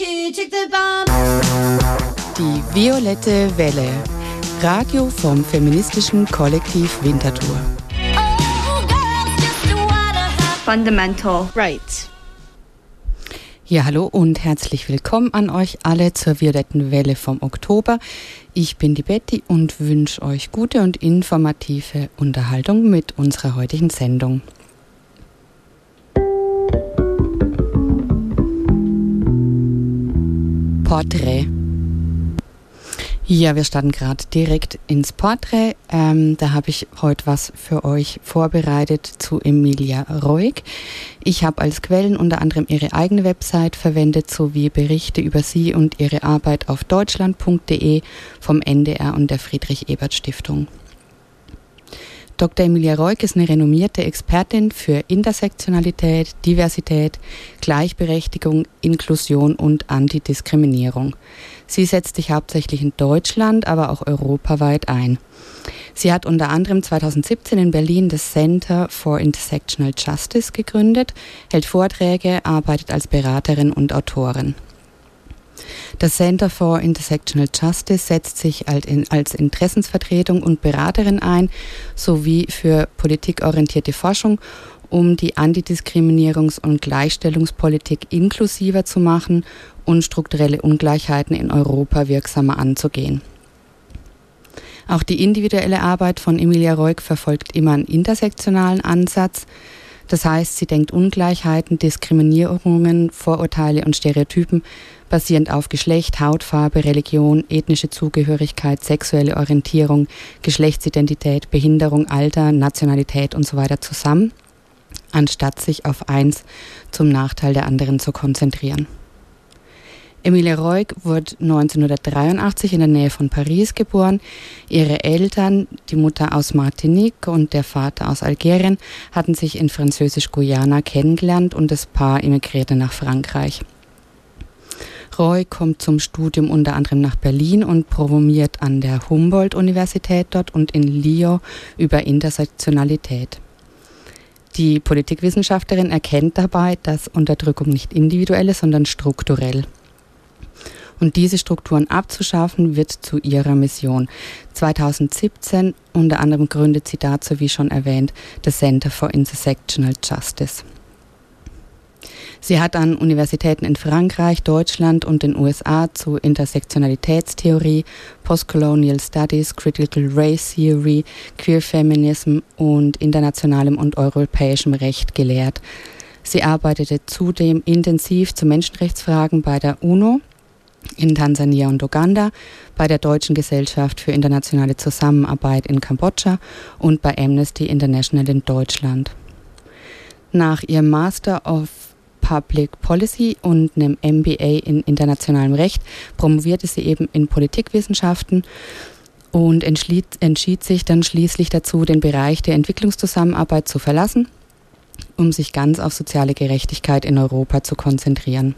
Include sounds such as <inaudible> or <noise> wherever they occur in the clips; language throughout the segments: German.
Die violette Welle. Radio vom feministischen Kollektiv Winterthur. Fundamental Rights. Ja, hallo und herzlich willkommen an euch alle zur violetten Welle vom Oktober. Ich bin die Betty und wünsche euch gute und informative Unterhaltung mit unserer heutigen Sendung. Porträt. Ja, wir starten gerade direkt ins Porträt. Ähm, da habe ich heute was für euch vorbereitet zu Emilia Roig. Ich habe als Quellen unter anderem ihre eigene Website verwendet sowie Berichte über sie und ihre Arbeit auf deutschland.de vom NDR und der Friedrich Ebert Stiftung. Dr. Emilia Reuk ist eine renommierte Expertin für Intersektionalität, Diversität, Gleichberechtigung, Inklusion und Antidiskriminierung. Sie setzt sich hauptsächlich in Deutschland, aber auch europaweit ein. Sie hat unter anderem 2017 in Berlin das Center for Intersectional Justice gegründet, hält Vorträge, arbeitet als Beraterin und Autorin. Das Center for Intersectional Justice setzt sich als Interessensvertretung und Beraterin ein, sowie für politikorientierte Forschung, um die Antidiskriminierungs- und Gleichstellungspolitik inklusiver zu machen und strukturelle Ungleichheiten in Europa wirksamer anzugehen. Auch die individuelle Arbeit von Emilia Reuk verfolgt immer einen intersektionalen Ansatz. Das heißt, sie denkt Ungleichheiten, Diskriminierungen, Vorurteile und Stereotypen basierend auf Geschlecht, Hautfarbe, Religion, ethnische Zugehörigkeit, sexuelle Orientierung, Geschlechtsidentität, Behinderung, Alter, Nationalität und so weiter zusammen, anstatt sich auf eins zum Nachteil der anderen zu konzentrieren. Emilie Reuk wurde 1983 in der Nähe von Paris geboren. Ihre Eltern, die Mutter aus Martinique und der Vater aus Algerien, hatten sich in Französisch-Guyana kennengelernt und das Paar emigrierte nach Frankreich. Roy kommt zum Studium unter anderem nach Berlin und promoviert an der Humboldt-Universität dort und in Lyon über Intersektionalität. Die Politikwissenschaftlerin erkennt dabei, dass Unterdrückung nicht individuell ist, sondern strukturell. Und diese Strukturen abzuschaffen, wird zu ihrer Mission. 2017 unter anderem gründet sie dazu, wie schon erwähnt, das Center for Intersectional Justice. Sie hat an Universitäten in Frankreich, Deutschland und den USA zu Intersektionalitätstheorie, Postcolonial Studies, Critical Race Theory, Queer Feminism und internationalem und europäischem Recht gelehrt. Sie arbeitete zudem intensiv zu Menschenrechtsfragen bei der UNO in Tansania und Uganda, bei der Deutschen Gesellschaft für internationale Zusammenarbeit in Kambodscha und bei Amnesty International in Deutschland. Nach ihrem Master of Public Policy und einem MBA in internationalem Recht promovierte sie eben in Politikwissenschaften und entschied, sich dann schließlich dazu, den Bereich der Entwicklungszusammenarbeit zu verlassen, um sich ganz auf soziale Gerechtigkeit in Europa zu konzentrieren.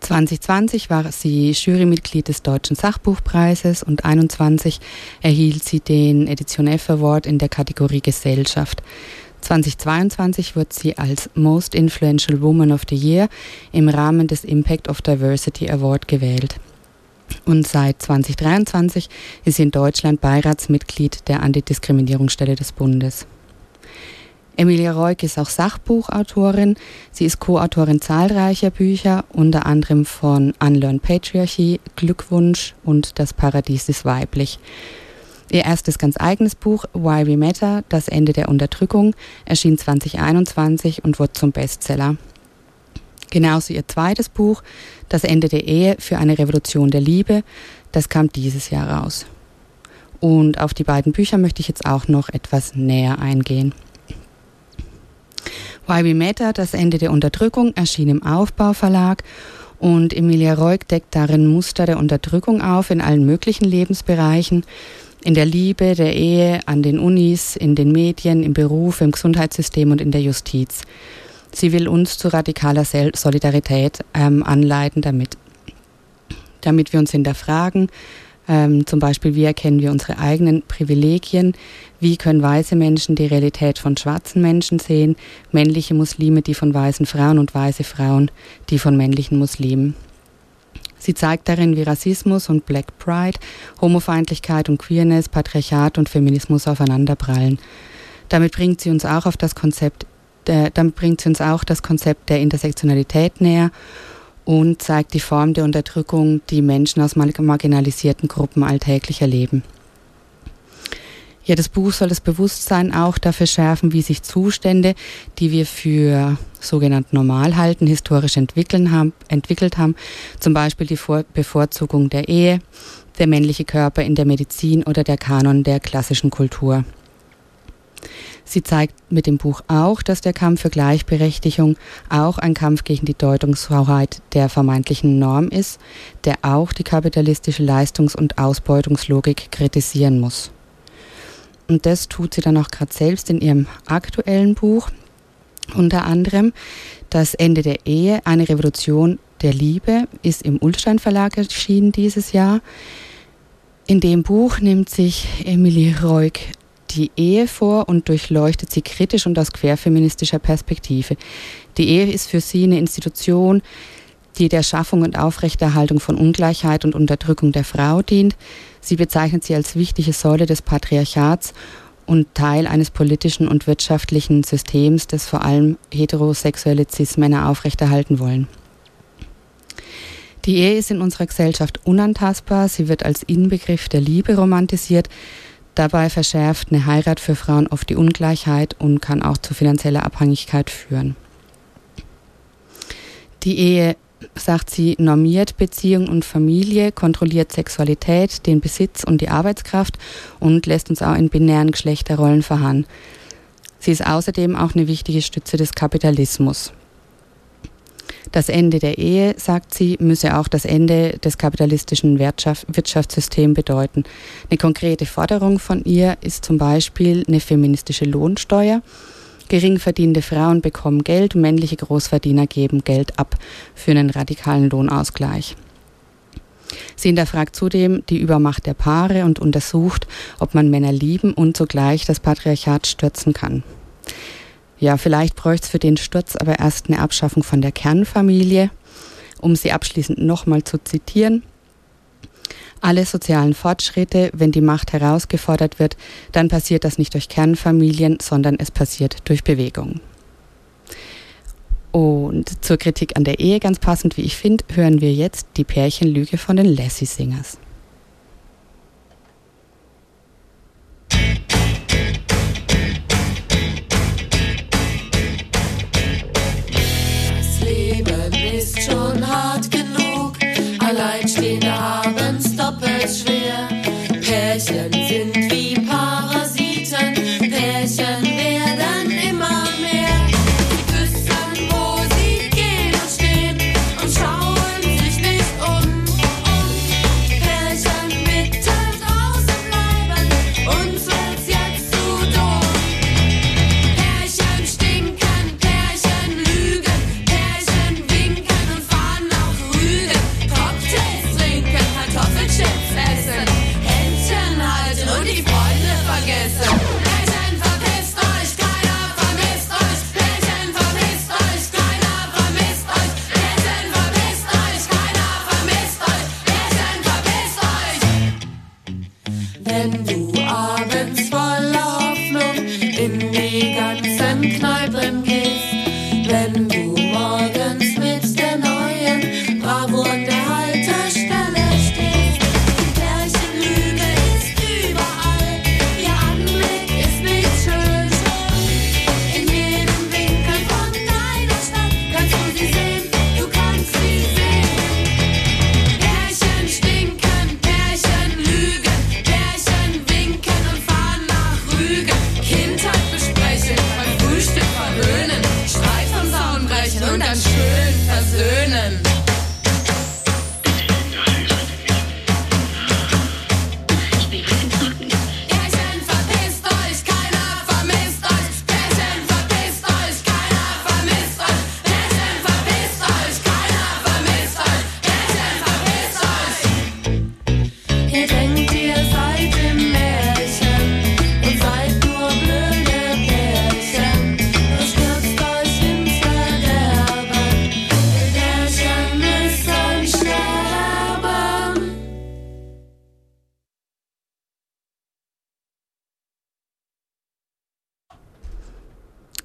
2020 war sie Jurymitglied des Deutschen Sachbuchpreises und 2021 erhielt sie den Edition F Award in der Kategorie Gesellschaft. 2022 wird sie als Most Influential Woman of the Year im Rahmen des Impact of Diversity Award gewählt. Und seit 2023 ist sie in Deutschland Beiratsmitglied der Antidiskriminierungsstelle des Bundes. Emilia Reuk ist auch Sachbuchautorin. Sie ist Co-Autorin zahlreicher Bücher, unter anderem von Unlearn Patriarchy, Glückwunsch und Das Paradies ist weiblich. Ihr erstes ganz eigenes Buch Why We Matter, Das Ende der Unterdrückung, erschien 2021 und wurde zum Bestseller. Genauso ihr zweites Buch Das Ende der Ehe für eine Revolution der Liebe, das kam dieses Jahr raus. Und auf die beiden Bücher möchte ich jetzt auch noch etwas näher eingehen. Why We Matter, das Ende der Unterdrückung, erschien im Aufbauverlag und Emilia Reuk deckt darin Muster der Unterdrückung auf in allen möglichen Lebensbereichen in der Liebe, der Ehe, an den Unis, in den Medien, im Beruf, im Gesundheitssystem und in der Justiz. Sie will uns zu radikaler Solidarität ähm, anleiten damit, damit wir uns hinterfragen, Ähm, zum Beispiel, wie erkennen wir unsere eigenen Privilegien? Wie können weiße Menschen die Realität von schwarzen Menschen sehen? Männliche Muslime, die von weißen Frauen und weiße Frauen, die von männlichen Muslimen. Sie zeigt darin, wie Rassismus und Black Pride, Homofeindlichkeit und Queerness, Patriarchat und Feminismus aufeinanderprallen. Damit bringt sie uns auch auf das Konzept, äh, damit bringt sie uns auch das Konzept der Intersektionalität näher und zeigt die Form der Unterdrückung, die Menschen aus marginalisierten Gruppen alltäglich erleben. Ja, das Buch soll das Bewusstsein auch dafür schärfen, wie sich Zustände, die wir für sogenannt normal halten, historisch haben, entwickelt haben. Zum Beispiel die Vor Bevorzugung der Ehe, der männliche Körper in der Medizin oder der Kanon der klassischen Kultur. Sie zeigt mit dem Buch auch, dass der Kampf für Gleichberechtigung auch ein Kampf gegen die Deutungshoheit der vermeintlichen Norm ist, der auch die kapitalistische Leistungs- und Ausbeutungslogik kritisieren muss. Und das tut sie dann auch gerade selbst in ihrem aktuellen Buch. Unter anderem Das Ende der Ehe, eine Revolution der Liebe, ist im Ulstein Verlag erschienen dieses Jahr. In dem Buch nimmt sich Emilie Reuk die Ehe vor und durchleuchtet sie kritisch und aus querfeministischer Perspektive. Die Ehe ist für sie eine Institution, die der Schaffung und Aufrechterhaltung von Ungleichheit und Unterdrückung der Frau dient. Sie bezeichnet sie als wichtige Säule des Patriarchats und Teil eines politischen und wirtschaftlichen Systems, das vor allem heterosexuelle Cis-Männer aufrechterhalten wollen. Die Ehe ist in unserer Gesellschaft unantastbar. Sie wird als Inbegriff der Liebe romantisiert. Dabei verschärft eine Heirat für Frauen oft die Ungleichheit und kann auch zu finanzieller Abhängigkeit führen. Die Ehe, sagt sie, normiert Beziehung und Familie, kontrolliert Sexualität, den Besitz und die Arbeitskraft und lässt uns auch in binären Geschlechterrollen verharren. Sie ist außerdem auch eine wichtige Stütze des Kapitalismus. Das Ende der Ehe, sagt sie, müsse auch das Ende des kapitalistischen Wirtschaftssystems bedeuten. Eine konkrete Forderung von ihr ist zum Beispiel eine feministische Lohnsteuer. Geringverdienende Frauen bekommen Geld, männliche Großverdiener geben Geld ab für einen radikalen Lohnausgleich. Sie hinterfragt zudem die Übermacht der Paare und untersucht, ob man Männer lieben und zugleich das Patriarchat stürzen kann. Ja, vielleicht bräuchte es für den Sturz aber erst eine Abschaffung von der Kernfamilie. Um sie abschließend nochmal zu zitieren. Alle sozialen Fortschritte, wenn die Macht herausgefordert wird, dann passiert das nicht durch Kernfamilien, sondern es passiert durch Bewegung. Und zur Kritik an der Ehe, ganz passend wie ich finde, hören wir jetzt die Pärchenlüge von den Lassie Singers. Das Leben ist schon hart genug, allein schon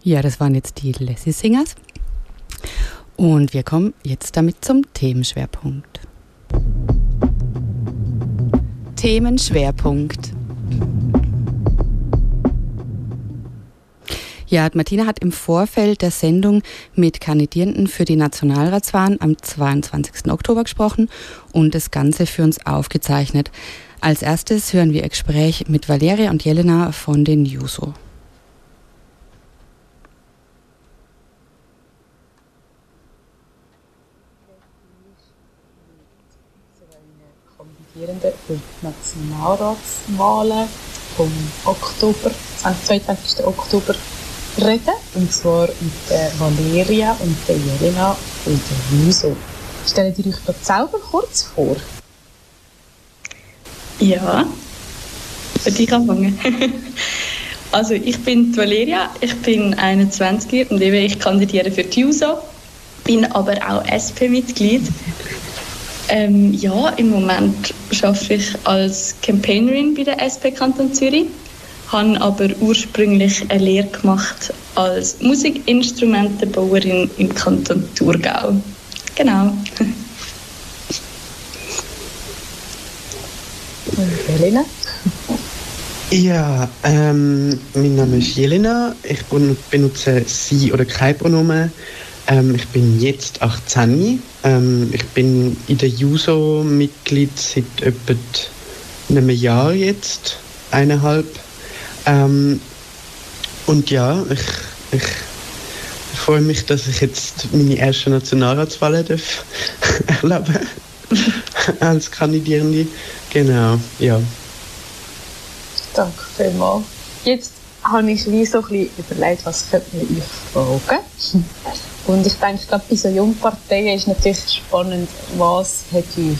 Ja, das waren jetzt die Lassie Singers. Und wir kommen jetzt damit zum Themenschwerpunkt. Themenschwerpunkt. Ja, Martina hat im Vorfeld der Sendung mit Kandidierenden für die Nationalratswahlen am 22. Oktober gesprochen und das Ganze für uns aufgezeichnet. Als erstes hören wir ein Gespräch mit Valeria und Jelena von den Juso. Kandidierende für die Nationalratswahlen vom Oktober, 22. Oktober reden. Und zwar mit der Valeria und der Jelena von der Juso. Stellt ihr euch das selber kurz vor? Ja, würde ich anfangen. <laughs> also ich bin die Valeria, ich bin 21 und eben ich kandidiere für die JUSO, bin aber auch SP-Mitglied. Ähm, ja, im Moment arbeite ich als Campaignerin bei der SP Kanton Zürich, habe aber ursprünglich eine Lehre gemacht als Musikinstrumentenbauerin im Kanton Thurgau. Genau. <laughs> Jelena? Ja, ähm, mein Name ist Jelena. Ich benutze sie oder kein Pronomen. Ähm, ich bin jetzt 18. Ähm, ich bin in der JUSO Mitglied seit etwa einem Jahr jetzt, eineinhalb. Ähm, und ja, ich, ich freue mich, dass ich jetzt meine erste Nationalratswahl darf <laughs> erleben <laughs> als Kandidierende. Genau, ja. Danke vielmals. Jetzt habe ich wie so ein bisschen überlegt, was könnte man euch fragen. Und ich denke, gerade bei so Jungparteien ist natürlich spannend, was hat euch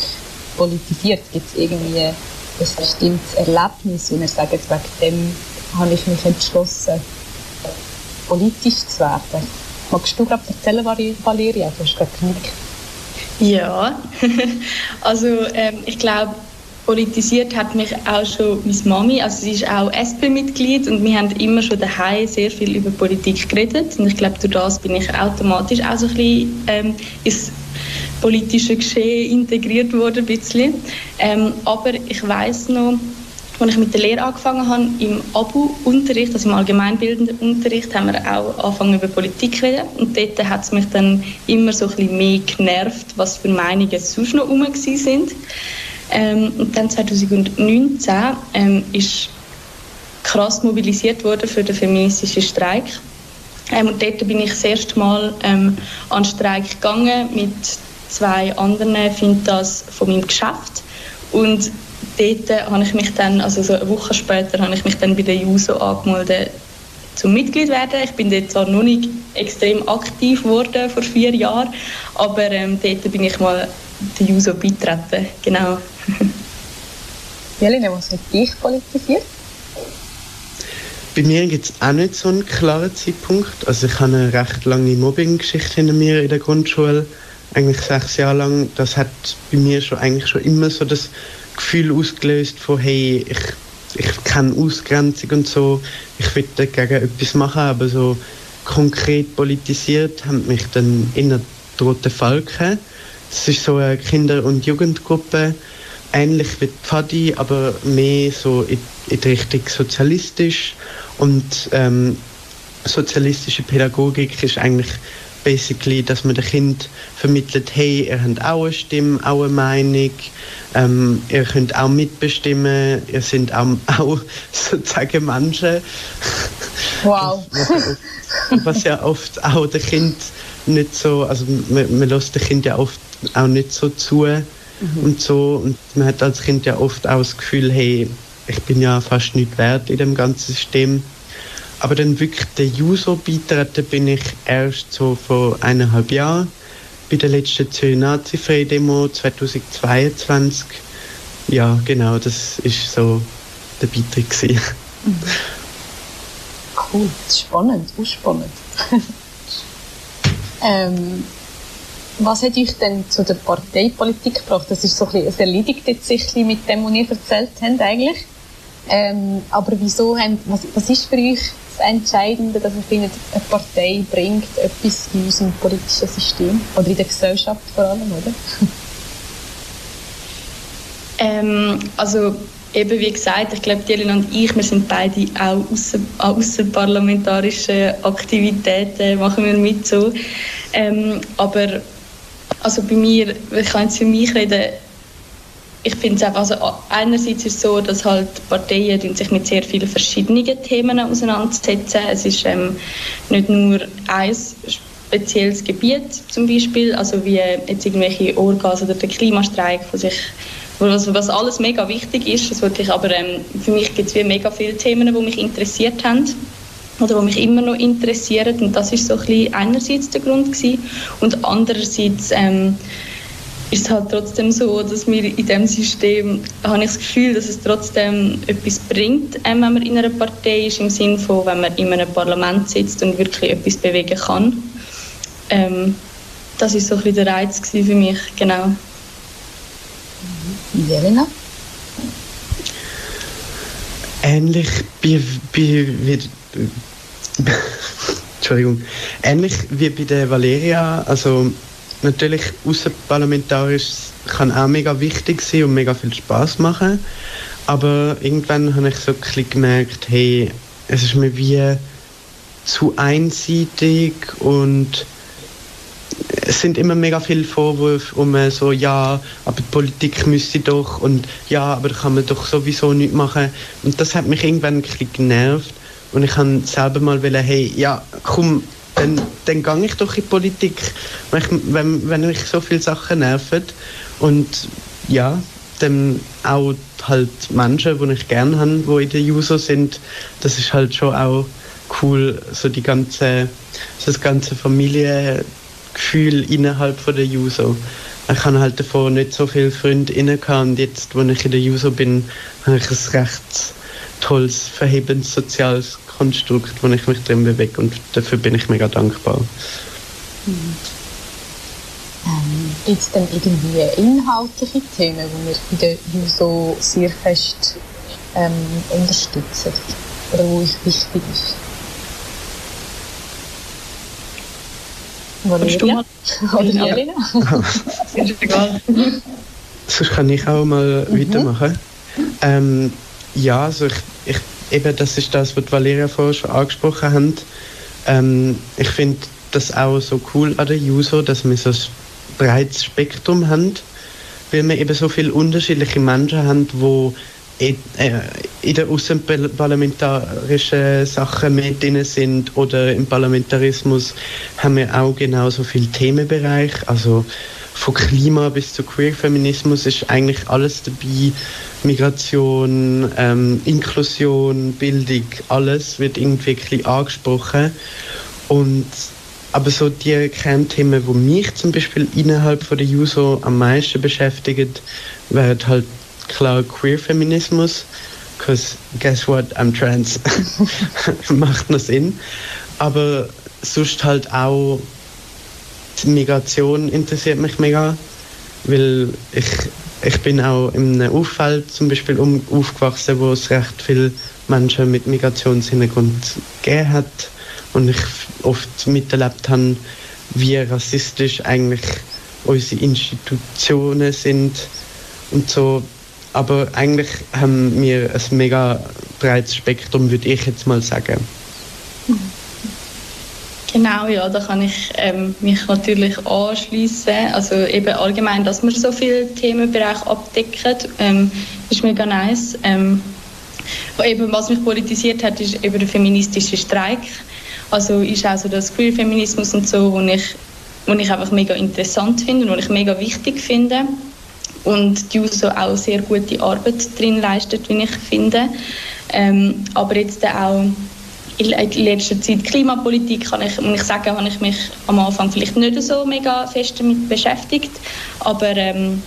politisiert? Gibt es irgendwie ein bestimmtes Erlebnis, wo ihr sagt, wegen dem habe ich mich entschlossen, politisch zu werden? Magst du gerade erzählen, Valeria? Du hast gerade genickt. Ja, <laughs> also ähm, ich glaube, politisiert hat mich auch schon meine Mami, also sie ist auch SP-Mitglied und wir haben immer schon daheim sehr viel über Politik geredet und ich glaube, durch das bin ich automatisch auch so ein bisschen ähm, ins politische Geschehen integriert worden, ein bisschen. Ähm, aber ich weiß noch, als ich mit der Lehre angefangen habe, im ABU-Unterricht, also im allgemeinbildenden Unterricht, haben wir auch angefangen über Politik zu reden. Und dort hat es mich dann immer so ein bisschen mehr genervt, was für Meinungen sonst noch herum sind. Ähm, und dann 2019 ähm, ist krass mobilisiert worden für den feministischen Streik. Ähm, und dort bin ich das erste Mal ähm, an den Streik gegangen mit zwei anderen Fintas von meinem Geschäft. Und dort habe ich mich dann, also so eine Woche später, habe ich mich dann bei der JUSO angemeldet zum Mitglied werden. Ich bin dort zwar noch nicht extrem aktiv geworden vor vier Jahren, aber ähm, dort bin ich mal der JUSO beitreten, genau. <laughs> Jelena, was hat dich politisiert? Bei mir gibt es auch nicht so einen klaren Zeitpunkt. Also ich habe eine recht lange Mobbing-Geschichte hinter mir in der Grundschule, eigentlich sechs Jahre lang. Das hat bei mir schon eigentlich schon immer so das Gefühl ausgelöst von hey, ich, ich kenne Ausgrenzung und so, ich will dagegen etwas machen, aber so konkret politisiert haben mich dann in der Rote Falken es ist so eine Kinder- und Jugendgruppe, ähnlich wie Pfadi, aber mehr so in, in die Richtung sozialistisch. Und ähm, sozialistische Pädagogik ist eigentlich basically, dass man dem Kind vermittelt, hey, ihr habt auch eine Stimme, auch eine Meinung, ähm, ihr könnt auch mitbestimmen, ihr seid auch, <laughs> auch sozusagen Menschen. Wow. was ja oft auch der Kind nicht so, also man, man lässt den Kind ja oft auch nicht so zu mhm. und so. Und man hat als Kind ja oft auch das Gefühl, hey, ich bin ja fast nicht wert in dem ganzen System. Aber dann wirklich der Juso beitreten bin ich erst so vor eineinhalb Jahren bei der letzten Zürich Nazi-Freie-Demo 2022. Ja, genau, das ist so der Beitrag. <laughs> Mhm. Cool, spannend, spannend. <laughs> ähm, was hat euch denn zu der Parteipolitik gebracht? Das ist so ein bisschen, es erledigt jetzt sich mit dem, was ihr erzählt habt eigentlich. Ähm, aber wieso haben, was, was ist für euch das Entscheidende, dass ihr findet, eine Partei bringt etwas in unserem politischen System oder in der Gesellschaft vor allem, oder? <laughs> Ähm, also eben wie gesagt, ich glaube, Dylan und ich, wir sind beide auch außer, außerparlamentarischen Aktivitäten, machen wir mit so. Ähm, aber also bei mir, ich kann jetzt für mich reden, ich finde es einfach, also einerseits ist es so, dass halt Parteien sich mit sehr vielen verschiedenen Themen auseinandersetzen. Es ist ähm, nicht nur ein spezielles Gebiet zum Beispiel, also wie jetzt irgendwelche Orgas oder der Klimastreik, wo sich was, was alles mega wichtig ist, das wollte ich, aber ähm, für mich gibt es mega viele Themen, die mich interessiert haben oder die mich immer noch interessieren und das ist so ein bisschen einerseits der Grund gewesen. und andererseits ähm, ist es halt trotzdem so, dass wir in diesem System, habe ich das Gefühl, dass es trotzdem etwas bringt, wenn man in einer Partei ist, im Sinne von, wenn man in einem Parlament sitzt und wirklich etwas bewegen kann. Ähm, das ist so ein bisschen der Reiz für mich, genau. Jelena? Ähnlich wie, wie, wie <laughs> Entschuldigung, ähnlich wie bei der Valeria, also natürlich außerparlamentarisch kann auch mega wichtig sein und mega viel Spaß machen. Aber irgendwann habe ich so ein bisschen gemerkt, hey, es ist mir wie zu einseitig und es sind immer mega viele Vorwürfe um so, ja, aber die Politik müsste doch und ja, aber kann man doch sowieso nichts machen. Und das hat mich irgendwann ein bisschen genervt und ich habe selber mal wollen, hey, ja, komm, dann, dann gehe ich doch in die Politik, wenn, ich, wenn, wenn mich so viele Sachen nerven. Und ja, dann auch halt Menschen, die ich gerne habe, die in der Juso sind, das ist halt schon auch cool, so die ganze, das ganze Familiengefühl innerhalb von der Juso. Ich habe halt davor nicht so viele Freunde gehabt und jetzt, wo ich in der Juso bin, habe ich ein recht tolles, verhebendes soziales Konstrukt, wo ich mich drin bewege und dafür bin ich mega dankbar. Mhm. Ähm, Gibt es denn irgendwie inhaltliche Themen, die wir in der JUSO sehr fest ähm, unterstützen oder wo euch wichtig ist? Valeria? <laughs> Oder Jelena? ist egal. Sonst kann ich auch mal mhm. weitermachen. Ähm, ja, also ich, ich eben das ist das, was Valeria vorher schon angesprochen hat. Ähm, ich finde das auch so cool an der Juso, dass wir so ein breites Spektrum haben, weil wir eben so viele unterschiedliche Menschen haben, die in, äh, in der außenparlamentarischen Sachen mit drin sind oder im Parlamentarismus haben wir auch genauso viele Themenbereiche. Also von Klima bis zu Queer-Feminismus ist eigentlich alles dabei. Migration, ähm, Inklusion, Bildung, alles wird irgendwie ein angesprochen. Und aber so die Kernthemen, die mich zum Beispiel innerhalb von der JUSO am meisten beschäftigen, wären halt klar Queer-Feminismus. Because guess what, I'm trans. <laughs> Macht noch Sinn. Aber sonst halt auch die Migration interessiert mich mega, weil ich, ich bin auch in einem Umfeld zum Beispiel um, aufgewachsen, wo es recht viele Menschen mit Migrationshintergrund gegeben hat und ich oft miterlebt habe, wie rassistisch eigentlich unsere Institutionen sind und so. Aber eigentlich haben wir ein mega breites Spektrum, würde ich jetzt mal sagen. Mhm. Genau, ja, da kann ich ähm, mich natürlich anschließen. Also eben allgemein, dass wir so viele Themenbereiche abdecken, ähm, ist mega nice. Ähm, eben, was mich politisiert hat, ist eben der feministische Streik. Also ist auch so das Queer-Feminismus und so, wo ich, wo ich einfach mega interessant finde und wo ich mega wichtig finde. Und die USO auch sehr gute Arbeit drin leistet, wie ich finde. Ähm, aber jetzt auch in letzter Zeit Klimapolitik kann ich, muss ich sagen, habe ich mich am Anfang vielleicht nicht so mega fest damit beschäftigt, aber ähm,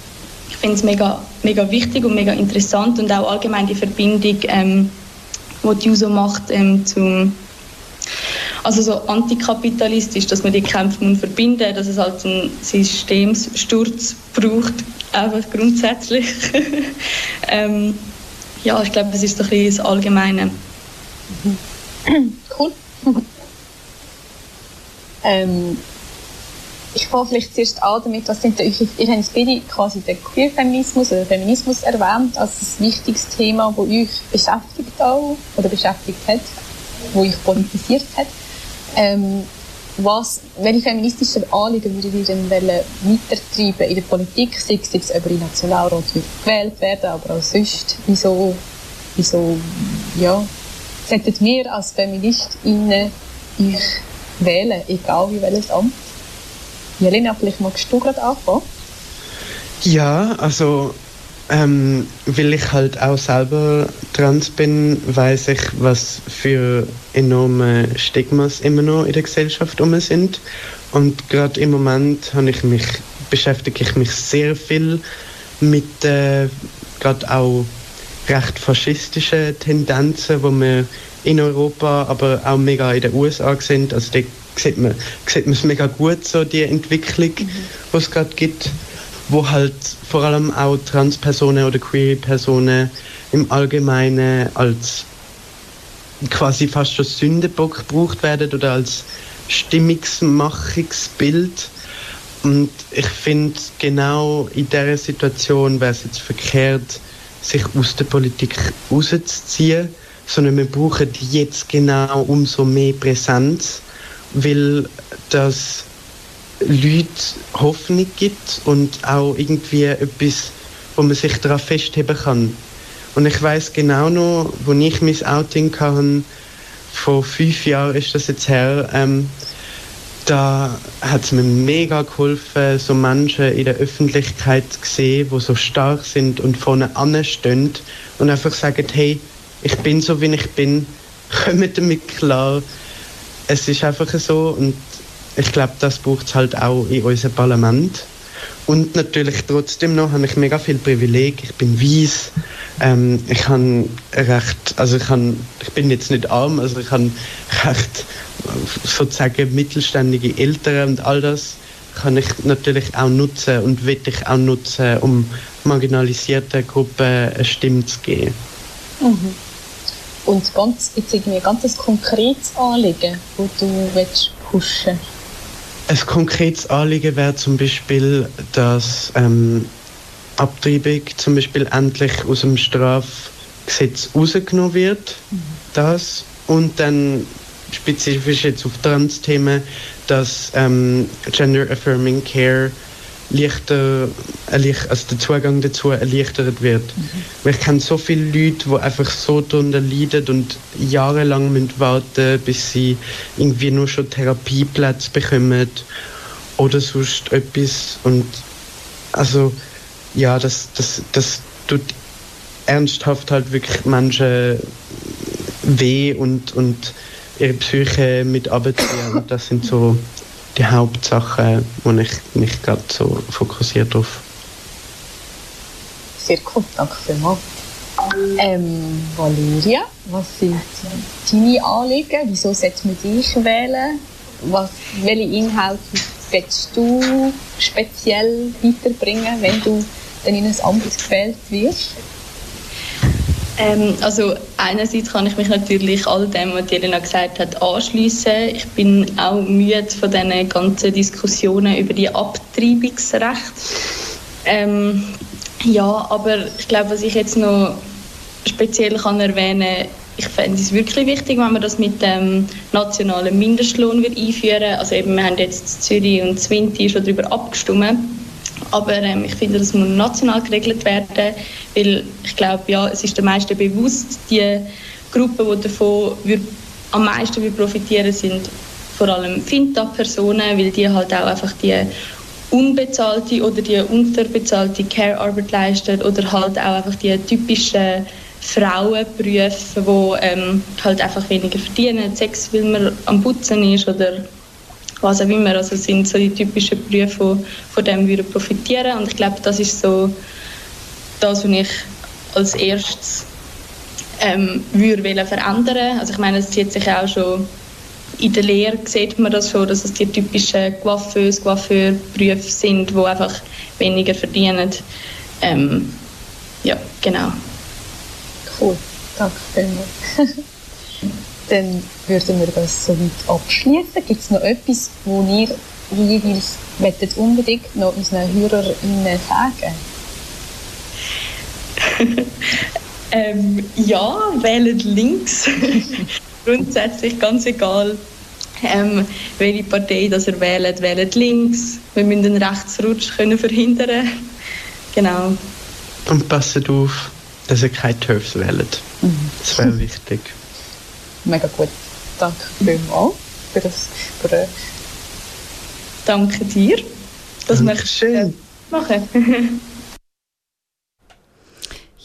ich finde es mega, mega wichtig und mega interessant und auch allgemein die Verbindung, ähm, die die USO macht ähm, zum also so antikapitalistisch, dass man die Kämpfe muss dass es halt einen Systemssturz braucht, einfach grundsätzlich. <laughs> ähm, ja, ich glaube, das ist doch ein bisschen das Allgemeine. Cool. ähm, ich fange vielleicht zuerst an damit, was sind euch, ihr habt beide quasi den Queer-Feminismus oder Feminismus erwähnt als ein wichtiges Thema, das euch beschäftigt auch, oder beschäftigt hat, wo euch politisiert hat. Ähm, was, welche feministischen Anliegen würdet ihr denn weitertreiben in der Politik, sei es jetzt über den Nationalrat gewählt werden, aber auch sonst, wieso, wieso, ja, sollten wir als Feministinnen euch wählen, egal wie welches Amt? Jelena, vielleicht magst du gerade anfangen? Ja, also ähm, weil ich halt auch selber trans bin, weiß ich, was für enorme Stigmas immer noch in der Gesellschaft um sind. Und gerade im Moment habe ich mich, beschäftige ich mich sehr viel mit äh, gerade auch recht faschistischen Tendenzen, wo wir in Europa, aber auch mega in den USA sind. Also da sieht man, sieht man es mega gut, so die Entwicklung, mhm. die es gerade gibt, wo halt vor allem auch Transpersonen oder Queer-Personen im Allgemeinen als quasi fast schon Sündenbock gebraucht werden oder als Stimmungsmachungsbild. Und ich finde, genau in dieser Situation wäre es jetzt verkehrt, sich aus der Politik rauszuziehen, sondern wir brauchen jetzt genau umso mehr Präsenz, weil das Leute Hoffnung gibt und auch irgendwie etwas, wo man sich daran festheben kann. Und ich weiß genau noch, wo ich mein Outing hatte, vor fünf Jahren ist das jetzt her, ähm, da hat es mir mega geholfen, so Menschen in der Öffentlichkeit zu sehen, die so stark sind und vorne anstehen und einfach sagen, hey, ich bin so, wie ich bin, kommt damit klar. Es ist einfach so und ich glaube, das braucht es halt auch in unserem Parlament. Und natürlich trotzdem noch habe ich mega viel Privileg. Ich bin weiß. Ähm, ich habe recht, also ich, habe, ich bin jetzt nicht arm, also ich habe recht sozusagen mittelständige Eltern und all das kann ich natürlich auch nutzen und will ich auch nutzen, um marginalisierten Gruppen eine Stimme zu geben. Mhm. Und ganz, jetzt irgendwie ein ganz konkretes Anliegen, das du willst pushen Ein konkretes Anliegen wäre zum Beispiel, dass ähm, Abtreibung zum Beispiel endlich aus dem Strafgesetz rausgenommen wird. Mhm. Das. Und dann spezifisch jetzt auf Trans-Themen, dass ähm, Gender Affirming Care leichter, also der Zugang dazu erleichtert wird. Mhm. Weil ich kenne so viele Leute, die einfach so darunter leiden und jahrelang müssen warten bis sie irgendwie nur schon Therapieplätze bekommen oder sonst etwas. Und also ja, das, das, das tut ernsthaft halt wirklich Menschen weh und, und ihre Psyche mit abziehen. Und das sind so die Hauptsachen, wo ich mich gerade so fokussiert auf. Sehr cool, danke vielmals. Ähm, Valeria, was sind deine Anliegen? Wieso sollst man dich wählen? Was, welche Inhalte willst du speziell weiterbringen, wenn du dann in ein Amt gewählt wirst? Ähm, also einerseits kann ich mich natürlich all dem, was Jelena gesagt hat, anschließen. Ich bin auch müde von diesen ganzen Diskussionen über die Abtreibungsrecht. Ähm, ja, aber ich glaube, was ich jetzt noch speziell kann erwähnen ich fände es wirklich wichtig, wenn man das mit dem nationalen Mindestlohn einführen Also eben, wir haben jetzt Zürich und Zwinti schon darüber abgestimmt aber ähm, ich finde, das muss national geregelt werden, weil ich glaube, ja, es ist den meisten bewusst, die Gruppen, die davon am meisten profitieren, sind vor allem Finta-Personen, weil die halt auch einfach die unbezahlte oder die unterbezahlte Care-Arbeit leisten oder halt auch einfach die typischen Frauenberufe, die ähm, halt einfach weniger verdienen, Sex, weil man am Putzen ist oder was auch immer. Also sind so die typischen Berufe, die von dem würden profitieren. Und ich glaube, das ist so das, was ich als erstes ähm, würde verändern. Also ich meine, es zieht sich auch schon in der Lehre sieht man das schon, dass es die typischen Coiffeuse, Coiffeur-Berufe sind, die einfach weniger verdienen. Ähm, ja, genau. Cool, danke vielmals. <laughs> Dann würden wir das soweit abschließen. Gibt es noch etwas, wo ihr jeweils unbedingt noch unseren HörerInnen sagen <laughs> ähm, Ja, wählt links. <laughs> Grundsätzlich ganz egal, ähm, welche Partei das ihr wählt, wählt links. Wir müssen den Rechtsrutsch können verhindern. <laughs> Genau. Und passet auf, dass ihr keine TERFs wählt. Mhm. Das wäre wichtig. Mega gut. Danke vielmals für das Gespräch. Danke dir, dass Dankeschön. wir machen. <laughs>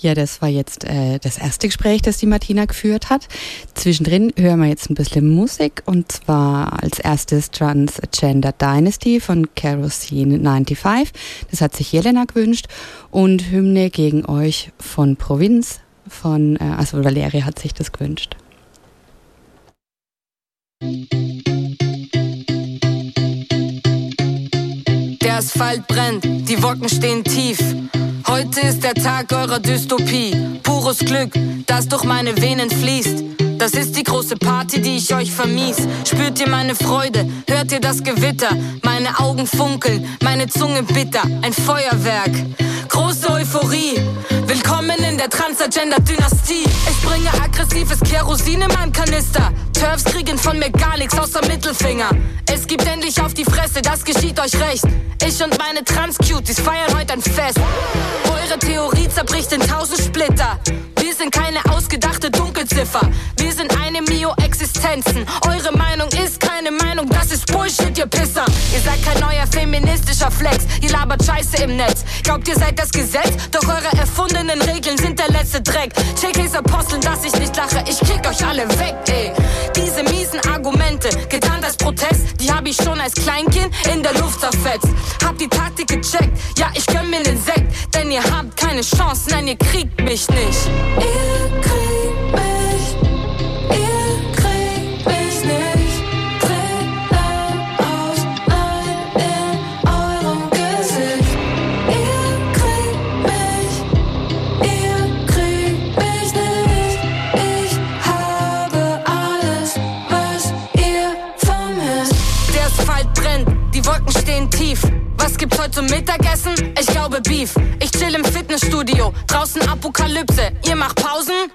Ja, das war jetzt äh, das erste Gespräch, das die Martina geführt hat. Zwischendrin hören wir jetzt ein bisschen Musik und zwar als erstes Transgender Dynasty von Kerosene 95. Das hat sich Jelena gewünscht und Hymne gegen euch von Provinz von, äh, also Valeria hat sich das gewünscht. Der Asphalt brennt, die Wolken stehen tief. Heute ist der Tag eurer Dystopie. Pures Glück, das durch meine Venen fließt. Das ist die große Party, die ich euch vermies. Spürt ihr meine Freude? Hört ihr das Gewitter? Meine Augen funkeln, meine Zunge bitter. Ein Feuerwerk. Große Euphorie. Willkommen in der Transgender-Dynastie. Ich bringe aggressives Kerosin in meinem Kanister. Turfs kriegen von mir gar nichts außer Mittelfinger. Es gibt endlich auf die Fresse, das geschieht euch recht. Ich und meine Trans-Cuties feiern heute ein Fest. Eure Theorie zerbricht in tausend Splitter. Wir sind keine ausgedachte Dunkelziffer. Mio-Existenzen. Eure Meinung ist keine Meinung, das ist Bullshit, ihr Pisser. Ihr seid kein neuer feministischer Flex. Ihr labert Scheiße im Netz. Glaubt, ihr seid das Gesetz? Doch eure erfundenen Regeln sind der letzte Dreck. JKs Aposteln, dass ich nicht lache. Ich kick euch alle weg, ey. Diese miesen Argumente, getan als Protest, die hab ich schon als Kleinkind in der Luft zerfetzt. Hab die Taktik gecheckt, ja, ich gönn mir den Sekt, denn ihr habt keine Chance, nein, ihr kriegt mich nicht. Gibt's heute zum Mittagessen? Ich glaube Beef. Ich chill im Fitnessstudio, draußen Apokalypse. Ihr macht Pausen?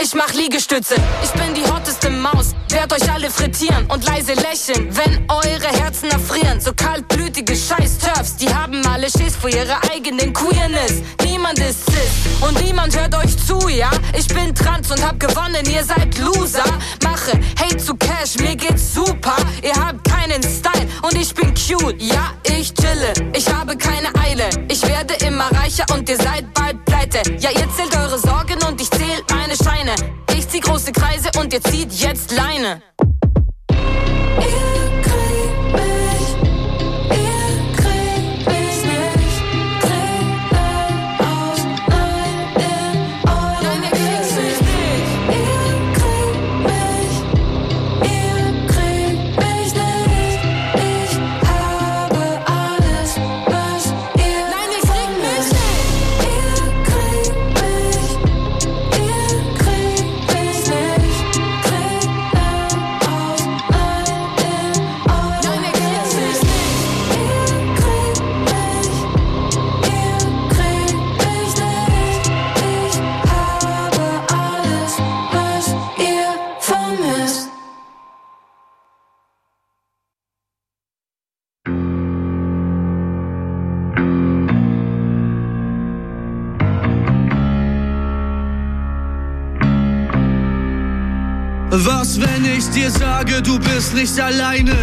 Ich mach Liegestütze, ich bin die hotteste Maus, werd euch alle frittieren und leise lächeln, wenn eure Herzen erfrieren. So kaltblütige Scheiß-Turfs, die haben alle Schiss vor ihrer eigenen Queerness. Niemand ist cis und niemand hört euch zu, ja? Ich bin trans und hab gewonnen, ihr seid Loser. Mache Hate zu Cash, mir geht's super. Ihr habt keinen Style und ich bin cute, ja? Ich chille, ich habe keine Eile. Ich werde immer reicher und ihr seid bald pleite. Ja, ihr zählt eure Sorgen und ich zähl meine Scheine. Ich zieh große Kreise und ihr zieht jetzt Leine. Dir sage, du bist nicht alleine?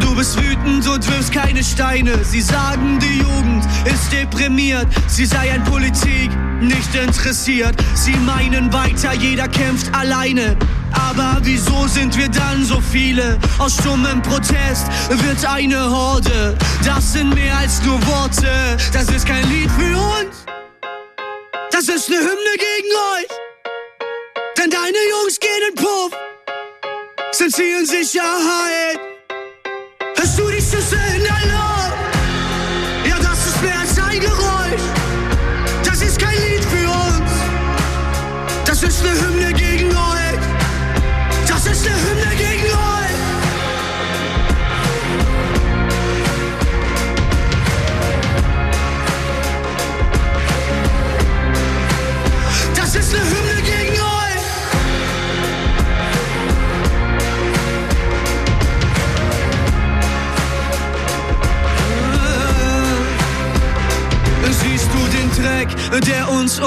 Du bist wütend und wirfst keine Steine. Sie sagen, die Jugend ist deprimiert. Sie sei an Politik nicht interessiert. Sie meinen weiter, jeder kämpft alleine. Aber wieso sind wir dann so viele? Aus stummem Protest wird eine Horde. Das sind mehr als nur Worte. Das ist kein Lied für uns. Das ist eine Hymne gegen euch. Sie in Sicherheit.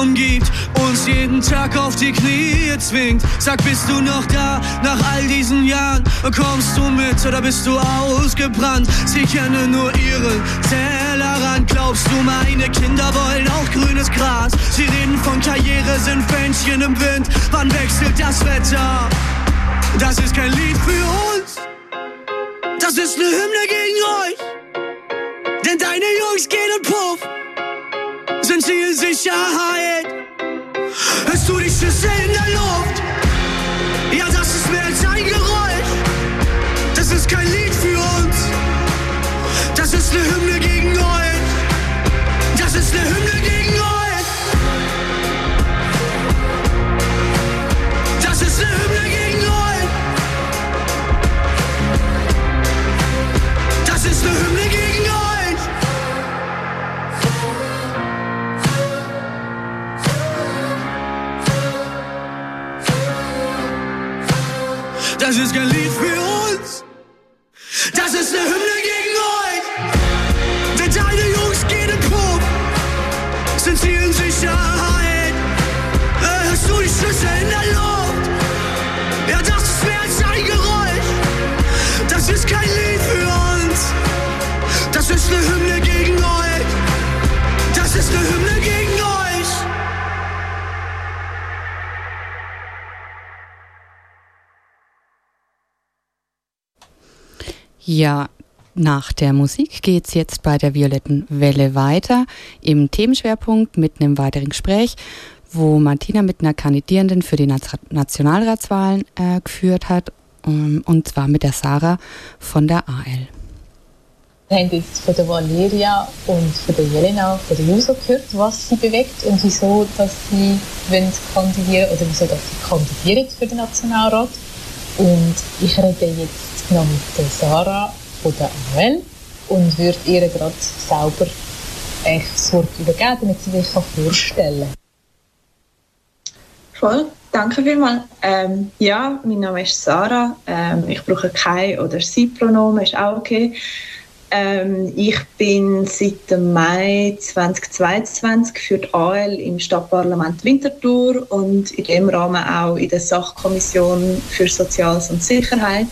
Uns umgibt, uns jeden Tag auf die Knie zwingt. Sag, bist du noch da nach all diesen Jahren? Kommst du mit oder bist du ausgebrannt? Sie kennen nur ihren Tellerrand. Glaubst du, meine Kinder wollen auch grünes Gras? Sie reden von Karriere, sind Fähnchen im Wind. Wann wechselt das Wetter? Das ist kein Lied für uns. Das ist eine Hymne gegen euch. Denn deine Jungs gehen und. Sind sie in Sicherheit? Hörst du die Schüsse in der Luft? Ja, das ist mehr als ein Geräusch. Das ist kein Lied für uns. Das ist eine Hymne gegen euch. Das ist eine Hymne gegen euch. Das ist eine Hymne gegen euch. Das ist eine Hymne gegen euch. Das ist Ja, nach der Musik geht's jetzt bei der Violetten Welle weiter im Themenschwerpunkt mit einem weiteren Gespräch, wo Martina mit einer Kandidierenden für die Nationalratswahlen äh, geführt hat, ähm, und zwar mit der Sarah von der AL. Wir haben jetzt von der Valeria und von der Jelena von der JUSO gehört, was sie bewegt und wieso dass sie kandidieren oder wieso dass sie kandidieren für den Nationalrat. Und ich rede jetzt noch mit der Sarah von der AL und würde ihr gerade selber eigentlich das Wort übergeben, damit sie sich kann vorstellen Voll, danke vielmals. Ähm, ja, mein Name ist Sarah. Ähm, ich brauche kein oder sie Pronomen, ist auch okay. Ähm, ich bin seit dem Mai 2022 für die AL im Stadtparlament Winterthur und in dem Rahmen auch in der Sachkommission für Soziales und Sicherheit.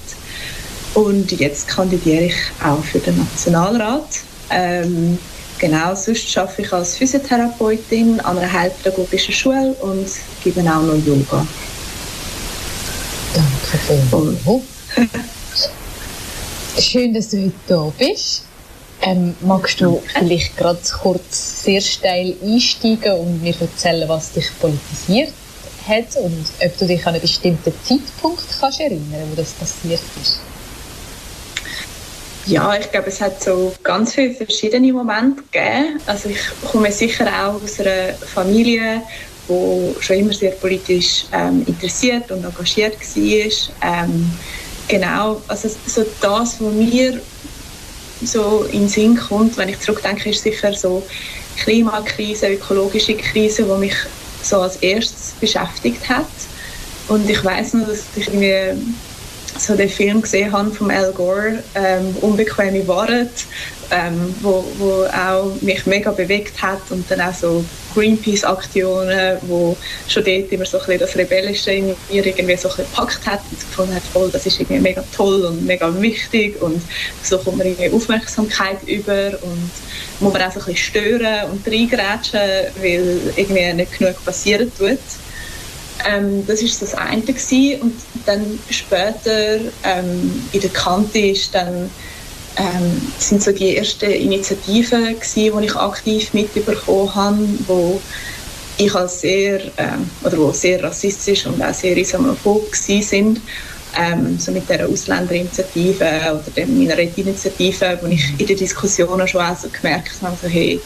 Und jetzt kandidiere ich auch für den Nationalrat. Ähm, genau, sonst arbeite ich als Physiotherapeutin an einer heilpädagogischen Schule und gebe auch noch Yoga. Danke vielmals. <laughs> Schön, dass du heute da bist. Ähm, magst du vielleicht gerade kurz sehr steil einsteigen und mir erzählen, was dich politisiert hat und ob du dich an einen bestimmten Zeitpunkt kannst erinnern, wo das passiert ist? Ja, ich glaube, es hat so ganz viele verschiedene Momente gegeben. Also ich komme sicher auch aus einer Familie, die schon immer sehr politisch ähm, interessiert und engagiert war. Ähm, genau, also so das, was mir so in den Sinn kommt, wenn ich zurückdenke, ist sicher so Klimakrise, ökologische Krise, die mich so als erstes beschäftigt hat. Und ich weiß noch, dass ich irgendwie so den Film gesehen habe von Al Gore, ähm, Unbequeme Wahrheit, ähm, wo, wo auch mich mega bewegt hat und dann auch so Greenpeace-Aktionen, wo schon dort immer so ein das Rebellische in mir irgendwie so gepackt hat und gefunden hat, voll, das ist irgendwie mega toll und mega wichtig und so kommt man irgendwie Aufmerksamkeit über und muss man auch so ein bisschen stören und reingrätschen, weil irgendwie nicht genug passieren tut. Ähm, das ist das eine gewesen. und dann später ähm, in der Kante ist dann ähm, sind so die ersten Initiativen gewesen, die ich aktiv mitbekommen habe, wo ich als sehr ähm, oder wo sehr rassistisch und auch sehr islamophob gewesen sind. Ähm, so mit der Ausländerinitiative oder der Minarett-Initiative, wo ich in den Diskussionen schon auch so gemerkt habe, so, hey,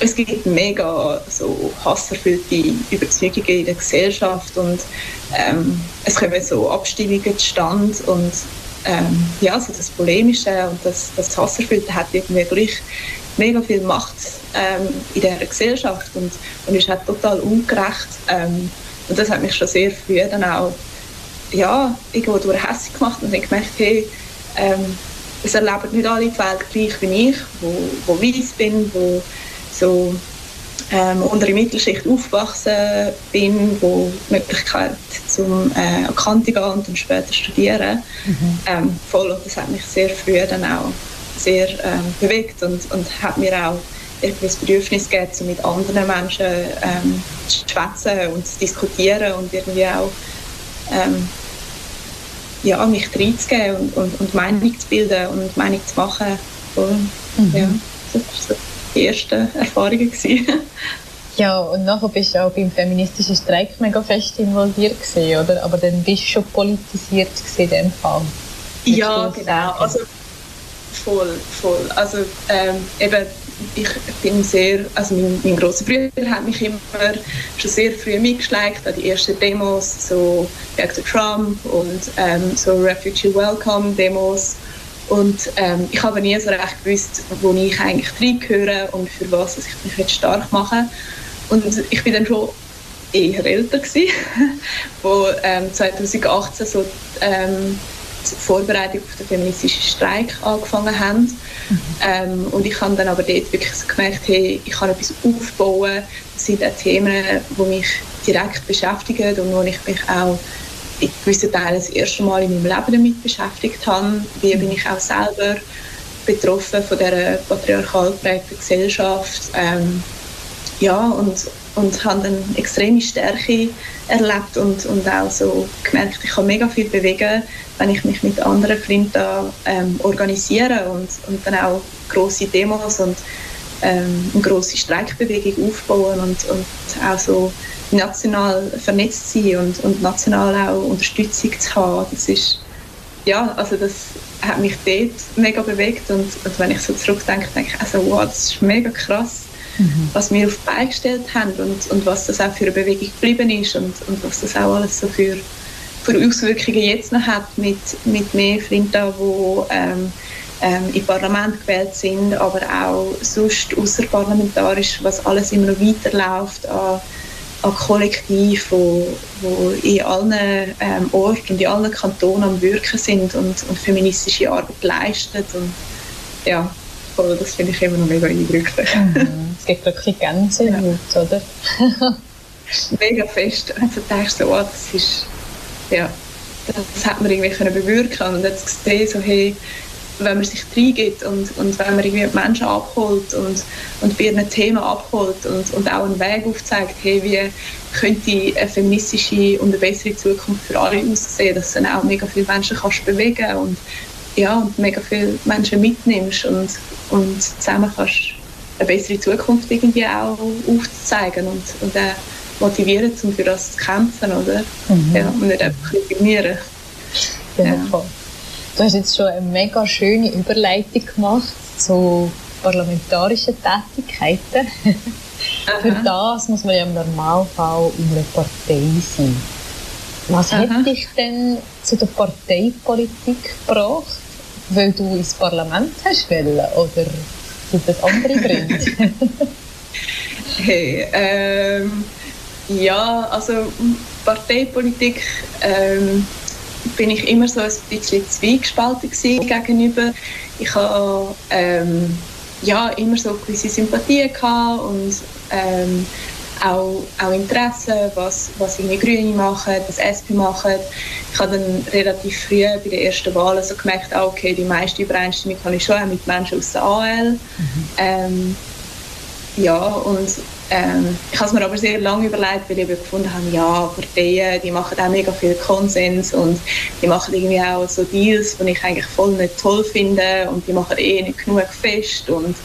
es gibt mega so hasserfüllte Überzeugungen in der Gesellschaft und ähm, es kommen so Abstimmungen zustande und ähm, ja, also das Polemische und das, das Hasserfüllte hat irgendwie gleich mega viel Macht ähm, in dieser Gesellschaft und, und ist halt total ungerecht ähm, und das hat mich schon sehr früh dann auch ja, irgendwo durch hässlich gemacht und ich gemerkt, hey, ähm, es erleben nicht alle die Welt gleich wie ich, wo, wo weiss bin, wo so ähm, untere Mittelschicht aufgewachsen bin, wo die Möglichkeit zum äh, an Kante gehen und dann später studieren, mhm. ähm, voll, das hat mich sehr früh dann auch sehr ähm, bewegt und, und hat mir auch irgendwie das Bedürfnis gegeben, so mit anderen Menschen ähm, zu schwätzen und zu diskutieren und irgendwie auch ähm, ja, mich reinzugeben und, und, und Meinung zu bilden und Meinung zu machen. Und, mhm. ja, das war so ersten Erfahrungen. <laughs> ja, und nachher bist du auch beim feministischen Streik mega fest involviert gewesen, oder? Aber dann bist du schon politisiert in dem Fall. Ja, genau. Also, voll, voll. Also ähm, eben ich bin sehr, also mein, mein grosser Bruder hat mich immer schon sehr früh mitgeschleicht an die ersten Demos, so to Trump und ähm, so Refugee Welcome Demos. Und ähm, ich habe nie so recht gewusst, wo ich eigentlich reingehöre und für was ich mich jetzt stark mache. Und ich bin dann schon eher älter gewesen, <laughs> wo ähm, 2018 so ähm, die Vorbereitung auf den feministischen Streik angefangen haben. Mhm. Ähm, und ich habe dann aber dort wirklich so gemerkt, hey, ich kann etwas aufbauen. Das sind auch Themen, die mich direkt beschäftigen und wo ich mich auch in gewissen Teilen das erste Mal in meinem Leben damit beschäftigt habe. Wie bin ich auch selber betroffen von dieser patriarchal geprägten Gesellschaft. Ähm, ja, und, und habe dann extreme Stärke erlebt und, und auch so gemerkt, ich kann mega viel bewegen, wenn ich mich mit anderen Freunden ähm, organisiere und, und dann auch große Demos und ähm, eine große Streikbewegung aufbauen und, und auch so national vernetzt sein und, und national auch Unterstützung zu haben. Das ist, ja, also das hat mich dort mega bewegt und, und wenn ich so zurückdenke, denke ich, also wow, das ist mega krass, mhm. was wir auf die Beine gestellt haben und, und was das auch für eine Bewegung geblieben ist und, und was das auch alles so für für Auswirkungen jetzt noch hat mit, mit mehr Freunden, die ähm, ähm, im Parlament gewählt sind, aber auch sonst außerparlamentarisch, was alles immer noch weiterläuft an, an Kollektiv, wo, wo in allen ähm, Orten und in allen Kantonen am Wirken sind und, und feministische Arbeit leisten. Und, ja, das finde ich immer noch mega eindrücklich. Mhm. Es gibt wirklich Gänsehaut, ja. oder? <laughs> mega fest. Also denkst du, oh, das ist ja, das hat man irgendwie können bewirken und jetzt gesehen, so, hey, wenn man sich reingibt und, und wenn man irgendwie Menschen abholt und, und bei ihren Themen abholt und, und auch einen Weg aufzeigt, hey, wie könnte eine feministische und eine bessere Zukunft für alle aussehen, dass du dann auch mega viele Menschen kannst bewegen und ja, und mega viele Menschen mitnimmst und, und zusammen kannst eine bessere Zukunft irgendwie auch aufzeigen und, und äh, motivieren, um für das zu kämpfen, oder? Mhm. Ja, und nicht einfach resignieren. Ja. Du hast jetzt schon eine mega schöne Überleitung gemacht zu parlamentarischen Tätigkeiten. <laughs> Für das muss man ja im Normalfall in einer Partei sein. Was Aha. hat dich denn zu der Parteipolitik gebracht? Weil du ins Parlament hast wollen, oder gibt es andere <laughs> Gründe? <laughs> hey, ähm, ja, also Parteipolitik ähm, bin ich immer so ein bisschen zwiegespalten gegenüber. Ich habe ähm, ja, immer so gewisse Sympathien gehabt und ähm, auch, auch Interesse, was, was irgendwie Grüne machen, was SP machen. Ich habe dann relativ früh bei den ersten Wahlen so gemerkt, ah, okay, die meiste Übereinstimmung habe ich schon auch mit Menschen aus der AL. Mhm. Ähm, ja, und ähm, ich habe es mir aber sehr lange überlegt, weil ich gefunden habe, ja, Parteien, die machen auch mega viel Konsens und die machen irgendwie auch so Deals, die ich eigentlich voll nicht toll finde und die machen eh nicht genug fest und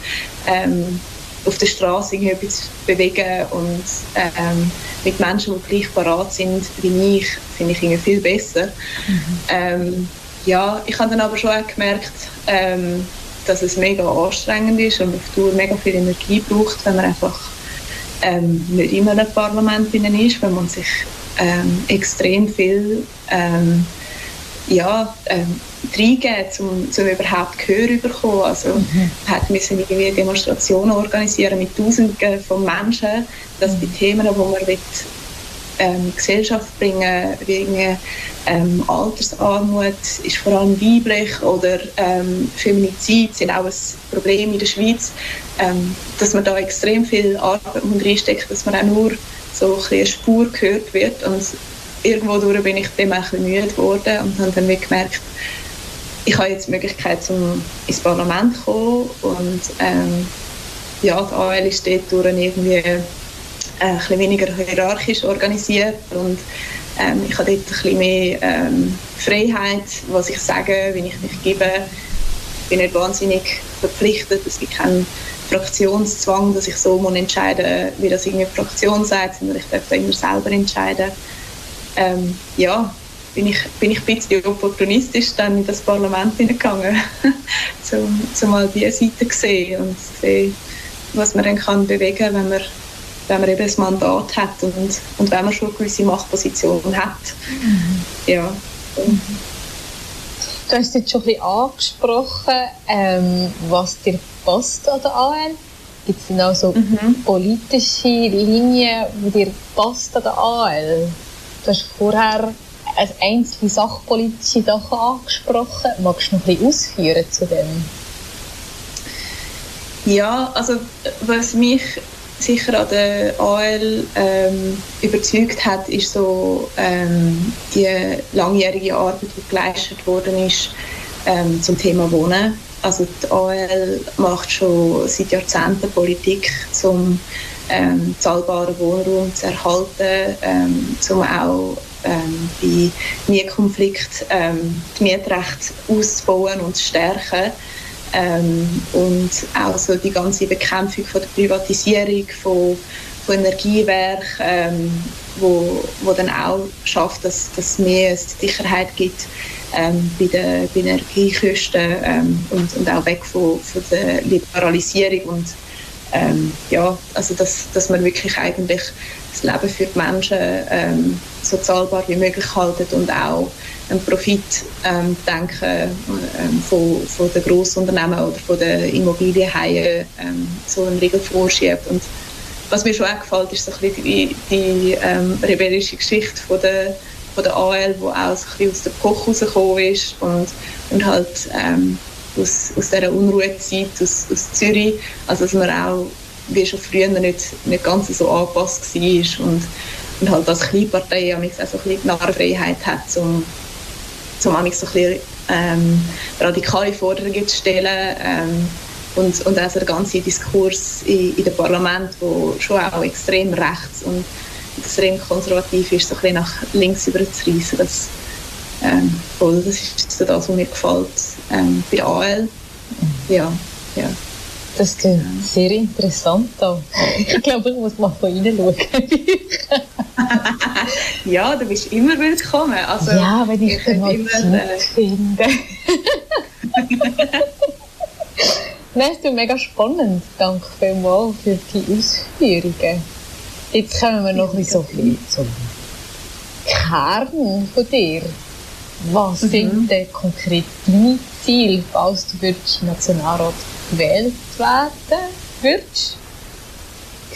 ähm, auf der Straße irgendwie etwas bewegen und ähm, mit Menschen, die gleich parat sind wie ich, finde ich irgendwie viel besser. Mhm. Ähm, ja, ich habe dann aber schon auch gemerkt, ähm, dass es mega anstrengend ist und auf Tour mega viel Energie braucht, wenn man einfach ähm, nicht immer in einem Parlament ist, wenn man sich ähm, extrem viel ähm, ja, ähm, reingeben, um, um überhaupt Gehör zu bekommen. Also mhm. hat müssen irgendwie Demonstrationen organisieren mit Tausenden von Menschen, dass die Themen, die man will, ähm, Gesellschaft bringen, wegen ähm, Altersarmut ist vor allem weiblich oder ähm, Feminizid sind auch ein Problem in der Schweiz, ähm, dass man da extrem viel Arbeit reinsteckt, dass man auch nur so ein eine Spur gehört wird. Und irgendwo durch bin ich dem ein müde geworden und habe dann gemerkt, ich habe jetzt die Möglichkeit, um ins Parlament zu kommen. Und ähm, ja, die AL ist dort irgendwie äh, ein bisschen weniger hierarchisch organisiert und ähm, ich habe dort ein bisschen mehr ähm, Freiheit, was ich sage, wie ich mich gebe. Ich bin nicht wahnsinnig verpflichtet, es gibt keinen Fraktionszwang, dass ich so muss entscheiden wie das irgendwie Fraktion sagt, sondern ich darf da immer selber entscheiden. Ähm, ja, bin ich, bin ich ein bisschen opportunistisch dann in das Parlament hineingegangen, <laughs> um, um mal diese Seite zu sehen und zu sehen, was man dann kann bewegen kann, wenn man, wenn man eben ein Mandat hat und, und wenn man schon eine gewisse Machtposition hat. Mhm. Ja. Du hast jetzt schon ein bisschen angesprochen, ähm, was dir passt an der AL. Gibt es denn auch so mhm. politische Linien, die dir passt an der AL? Du hast vorher einzelne sachpolitische Sachen angesprochen. Magst du noch ein bisschen ausführen zu dem? Ja, also was mich sicher an der AL ähm, überzeugt hat, ist so ähm, die langjährige Arbeit, die geleistet worden ist ähm, zum Thema Wohnen. Also die AL macht schon seit Jahrzehnten Politik, um ähm, zahlbaren Wohnraum zu erhalten, ähm, um auch ähm, bei Mietkonflikten ähm, die Mietrechte auszubauen und zu stärken. Ähm, und auch so die ganze Bekämpfung von der Privatisierung von, von Energiewerken, ähm, wo, wo dann auch schafft, dass es mehr Sicherheit gibt ähm, bei, den, bei Energiekosten ähm, und, und auch weg von, von der Liberalisierung und ähm, ja, also dass, dass man wirklich eigentlich das Leben für die Menschen ähm, so zahlbar wie möglich halten und auch einen Profit ähm, denken ähm, von, von den Grossunternehmen oder von den Immobilienhaien ähm, so einen Riegel vorschiebt. Und was mir schon auch gefällt, ist so ein bisschen die, die ähm, rebellische Geschichte von der, von der AL, die auch so ein bisschen aus dem Koch rausgekommen ist und, und halt ähm, aus, aus dieser Unruhezeit aus, aus Zürich, also dass man auch wie schon früher nicht, nicht ganz so angepasst war und, und halt als Kleinpartei auch so ein bisschen Narrenfreiheit hat, um, um so ein bisschen ähm, radikale Forderungen zu stellen ähm, und, und also der ganze Diskurs in, in dem Parlament, wo schon auch extrem rechts und extrem konservativ ist, so ein bisschen nach links überzureissen. Das, ähm, das ist so das, was mir gefällt ähm, bei AL. Ja, ja. Das klingt sehr interessant. Auch. Ich glaube, ich muss mal von Ihnen schauen. <laughs> ja, du bist immer willkommen. Also, ja, wenn ich dann mal Zeit äh, finde. <laughs> Nein, es ist mega spannend. Danke vielmals für die Ausführungen. Jetzt kommen wir noch ein bisschen so zum Kern von dir. Was mhm. sind denn konkret deine Ziele, falls du würdest Nationalrat gewählt werden würdest?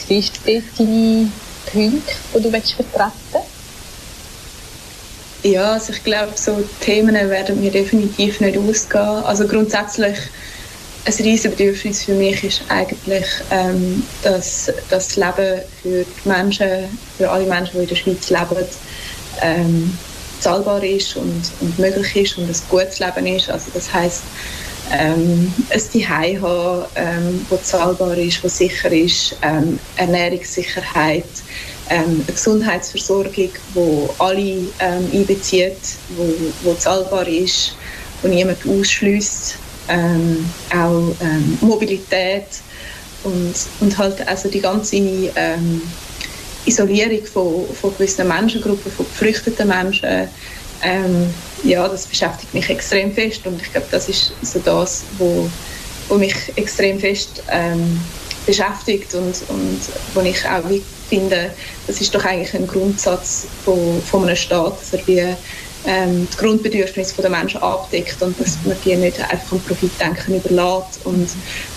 Siehst du dort deine Punkte, die du willst vertreten Ja, also ich glaube, so Themen werden mir definitiv nicht ausgehen. Also grundsätzlich ein riesiges Bedürfnis für mich ist eigentlich, ähm, dass das Leben für die Menschen, für alle Menschen, die in der Schweiz leben, ähm, zahlbar ist und, und möglich ist und ein gutes Leben ist. Also das heißt, ähm, ein Zuhause haben, ähm, das zahlbar ist, das sicher ist, ähm, Ernährungssicherheit, ähm, eine Gesundheitsversorgung, die alle ähm, einbezieht, wo, wo zahlbar ist, wo niemand ausschließt, ähm, auch ähm, Mobilität und, und halt also die ganze ähm, Isolierung von, von gewissen Menschengruppen, von geflüchteten Menschen, ähm, ja, das beschäftigt mich extrem fest und ich glaube, das ist so das, wo, wo mich extrem fest ähm, beschäftigt und, und wo ich auch finde, das ist doch eigentlich ein Grundsatz von, von einem Staat, dass er wie ähm, die Grundbedürfnisse der Menschen abdeckt und dass man die nicht einfach am Profitdenken überlässt und,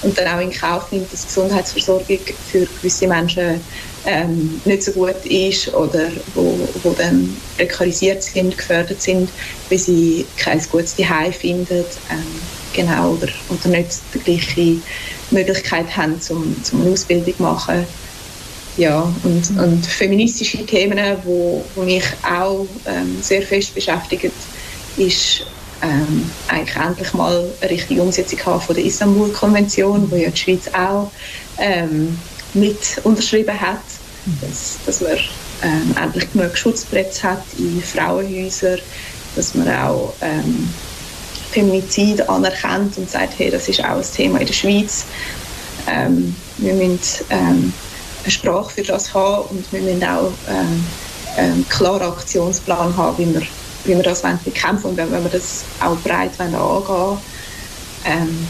und dann auch in Kauf nimmt, dass Gesundheitsversorgung für gewisse Menschen ähm, nicht so gut ist oder wo, wo, dann prekarisiert sind, gefördert sind, weil sie kein gutes Zuhause finden, ähm, genau, oder, oder nicht die gleiche Möglichkeit haben, zum, zum eine Ausbildung zu machen. Ja, und, und feministische Themen, wo, wo mich auch ähm, sehr fest beschäftigen, ist ähm, eigentlich endlich mal eine richtige Umsetzung haben von der Istanbul-Konvention, wo ja die Schweiz auch ähm, mit unterschrieben hat, dass, dass man ähm, endlich genug Schutzplätze hat in Frauenhäusern, dass man auch ähm, Feminizid anerkennt und sagt, hey, das ist auch ein Thema in der Schweiz. Ähm, wir müssen ähm, eine Sprache für das haben und wir müssen auch ähm, einen klaren Aktionsplan haben, wie wir, wie wir das bekämpfen und wenn, wenn wir das auch breit angehen wollen. Ähm,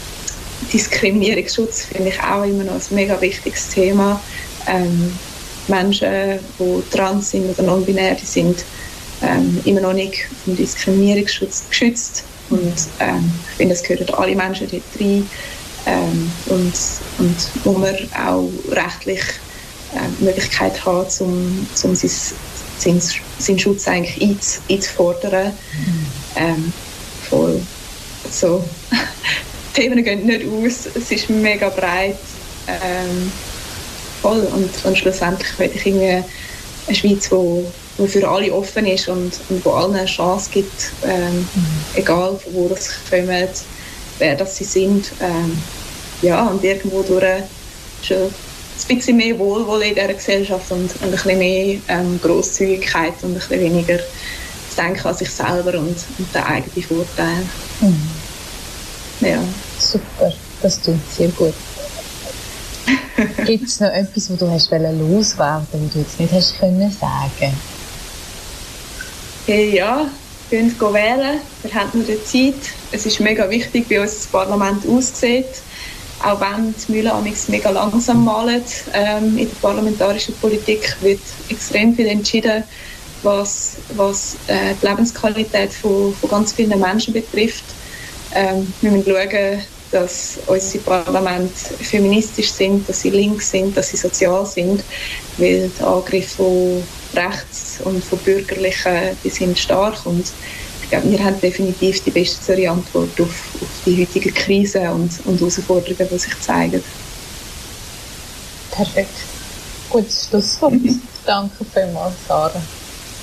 Diskriminierungsschutz finde ich auch immer noch ein mega wichtiges Thema. Ähm, Menschen, die trans sind oder non-binär sind, ähm, immer noch nicht vom Diskriminierungsschutz geschützt. Und ähm, ich finde, es gehören alle Menschen dort rein. Ähm, und, und wo man auch rechtlich äh, Möglichkeit hat, um, um sein, seinen, seinen Schutz eigentlich einzufordern. Mhm. Ähm, voll. So. Themen gehen nicht aus, es ist mega breit. Ähm, voll. Und, und schlussendlich möchte ich irgendwie eine Schweiz, wo, wo für alle offen ist und, und wo allen eine Chance gibt, ähm, mhm. egal von wo das kommen, wer das sie sind. Ähm, ja, und irgendwo durch schon ein bisschen mehr Wohlwollen in dieser Gesellschaft und, und ein bisschen mehr ähm, Grosszügigkeit und ein bisschen weniger zu denken an sich selber und, und den eigenen Vorteil. Mhm. Ja. Super, das tut sehr gut. <laughs> Gibt es noch etwas, was du hast loswerden was du jetzt nicht hast können sagen? Hey, ja, wir gehen wählen. Wir haben noch die Zeit. Es ist mega wichtig, wie unser Parlament aussieht. Auch wenn die Mühlen mega langsam malen, ähm, in der parlamentarischen Politik wird extrem viel entschieden, was, was äh, die Lebensqualität von, von ganz vielen Menschen betrifft. Ähm, wir müssen schauen, dass unsere Parlamente feministisch sind, dass sie links sind, dass sie sozial sind, weil die Angriffe von rechts und von bürgerlichen, die sind stark und ich glaube, wir haben definitiv die bessere Antwort auf, auf die heutige Krise und, und Herausforderungen, die sich zeigen. Perfekt. Gutes Schlusswort. Mhm. Danke vielmals, Sarah,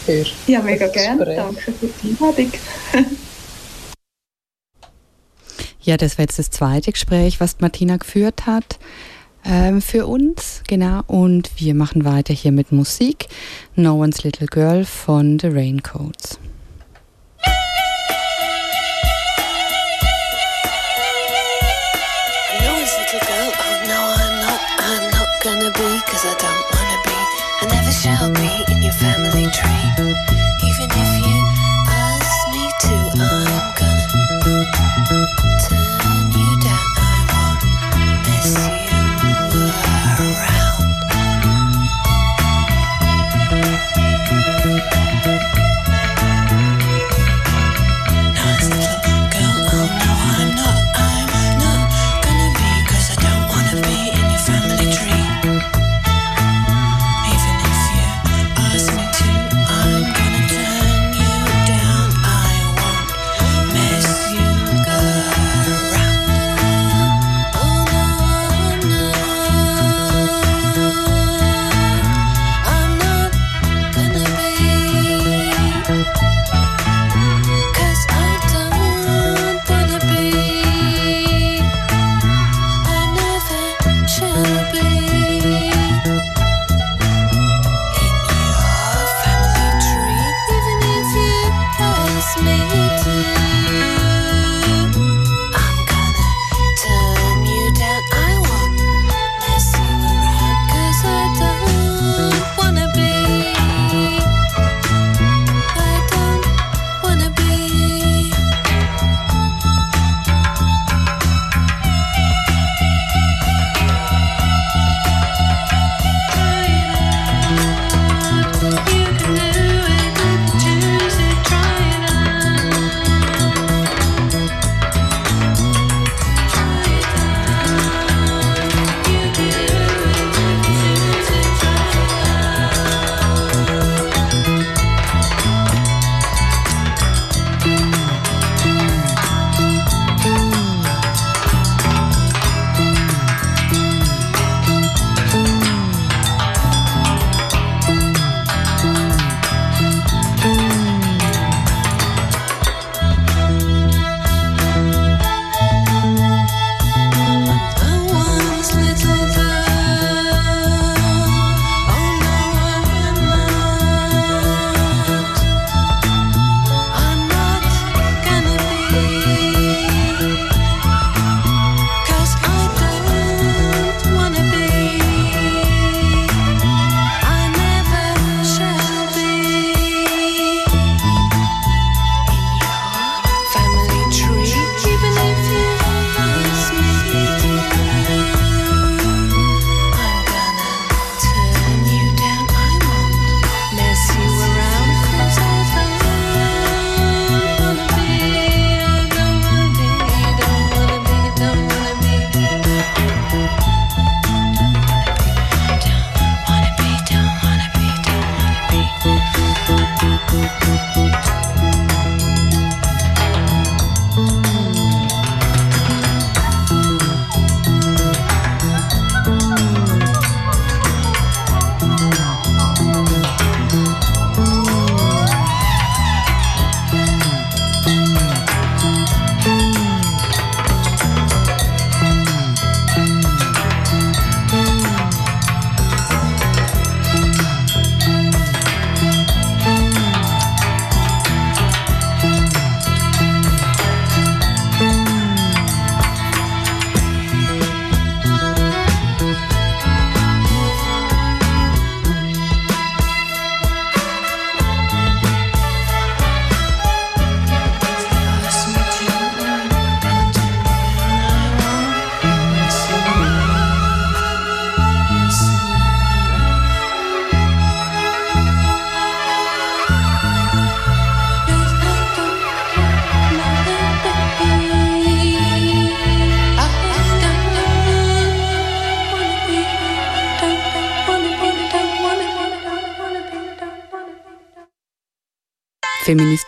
für Ja, mega gerne. Danke für die Einladung. <laughs> Ja, das war jetzt das zweite Gespräch, was Martina geführt hat ähm, für uns, genau. Und wir machen weiter hier mit Musik. No One's Little Girl von The Raincoats. Gonna be, cause I don't wanna be. I never shall be in your family tree.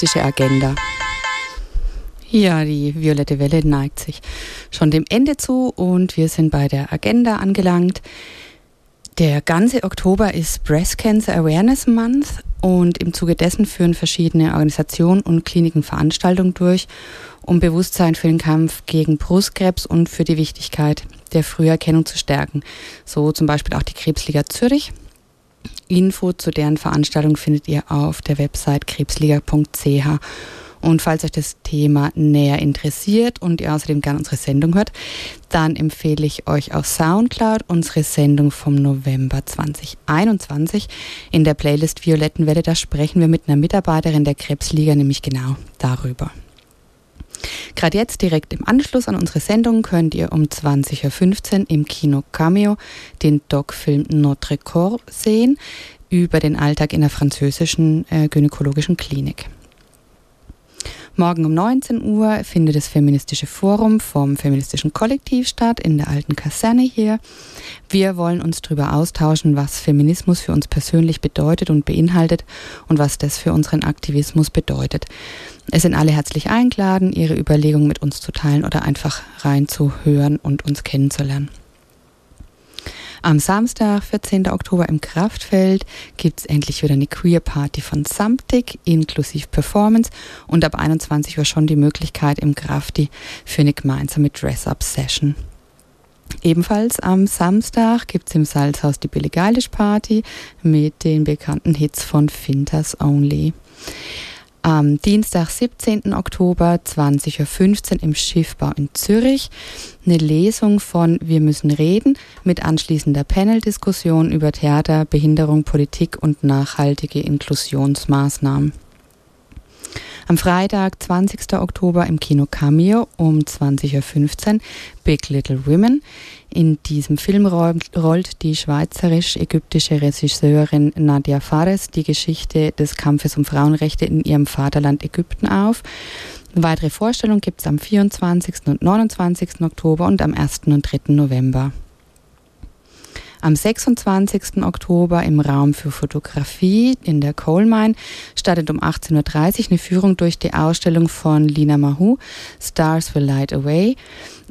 Feministische Agenda. Ja, die violette Welle neigt sich schon dem Ende zu und wir sind bei der Agenda angelangt. Der ganze Oktober ist Breast Cancer Awareness Month und im Zuge dessen führen verschiedene Organisationen und Kliniken Veranstaltungen durch, um Bewusstsein für den Kampf gegen Brustkrebs und für die Wichtigkeit der Früherkennung zu stärken. So zum Beispiel auch die Krebsliga Zürich. Info zu deren Veranstaltung findet ihr auf der Website krebsliga.ch. Und falls euch das Thema näher interessiert und ihr außerdem gerne unsere Sendung hört, dann empfehle ich euch auf Soundcloud unsere Sendung vom November 2021 in der Playlist Violettenwelle. Da sprechen wir mit einer Mitarbeiterin der Krebsliga nämlich genau darüber. Gerade jetzt direkt im Anschluss an unsere Sendung könnt ihr um 20.15 Uhr im Kino Cameo den Doc-Film Notre Corps sehen über den Alltag in der französischen äh, gynäkologischen Klinik. Morgen um 19 Uhr findet das Feministische Forum vom Feministischen Kollektiv statt in der alten Kaserne hier. Wir wollen uns darüber austauschen, was Feminismus für uns persönlich bedeutet und beinhaltet und was das für unseren Aktivismus bedeutet. Es sind alle herzlich eingeladen, ihre Überlegungen mit uns zu teilen oder einfach reinzuhören und uns kennenzulernen. Am Samstag, 14. Oktober im Kraftfeld, gibt es endlich wieder eine Queer Party von Samtig inklusive Performance und ab 21 Uhr schon die Möglichkeit im Krafti für eine gemeinsame Dress-Up-Session. Ebenfalls am Samstag gibt es im Salzhaus die Billie Eilish Party mit den bekannten Hits von Finters Only. Am Dienstag, 17. Oktober, 20.15 Uhr im Schiffbau in Zürich eine Lesung von Wir müssen reden mit anschließender Paneldiskussion über Theater, Behinderung, Politik und nachhaltige Inklusionsmaßnahmen. Am Freitag, 20. Oktober im Kino Cameo um 20.15 Uhr Big Little Women. In diesem Film rollt die schweizerisch-ägyptische Regisseurin Nadia Fares die Geschichte des Kampfes um Frauenrechte in ihrem Vaterland Ägypten auf. Eine weitere Vorstellung gibt es am 24. und 29. Oktober und am 1. und 3. November. Am 26. Oktober im Raum für Fotografie in der Coal Mine startet um 18.30 Uhr eine Führung durch die Ausstellung von Lina Mahu, Stars Will Light Away.